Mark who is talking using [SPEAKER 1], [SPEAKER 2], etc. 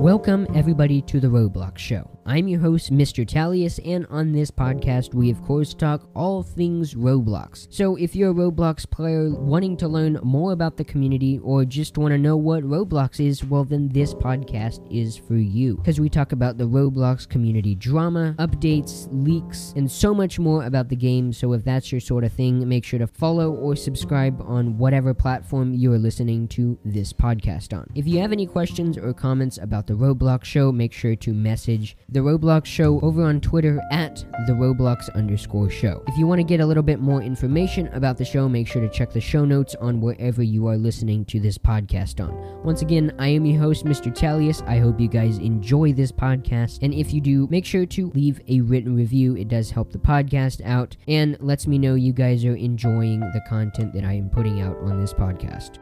[SPEAKER 1] Welcome, everybody, to the Roblox Show. I'm your host, Mr. Talious, and on this podcast, we of course talk all things Roblox. So, if you're a Roblox player wanting to learn more about the community or just want to know what Roblox is, well, then this podcast is for you. Because we talk about the Roblox community drama, updates, leaks, and so much more about the game. So, if that's your sort of thing, make sure to follow or subscribe on whatever platform you are listening to this podcast on. If you have any questions or comments about the Roblox show, make sure to message the Roblox show over on Twitter at the Roblox underscore show. If you want to get a little bit more information about the show, make sure to check the show notes on wherever you are listening to this podcast on. Once again, I am your host, Mr. Talious. I hope you guys enjoy this podcast. And if you do, make sure to leave a written review. It does help the podcast out and lets me know you guys are enjoying the content that I am putting out on this podcast.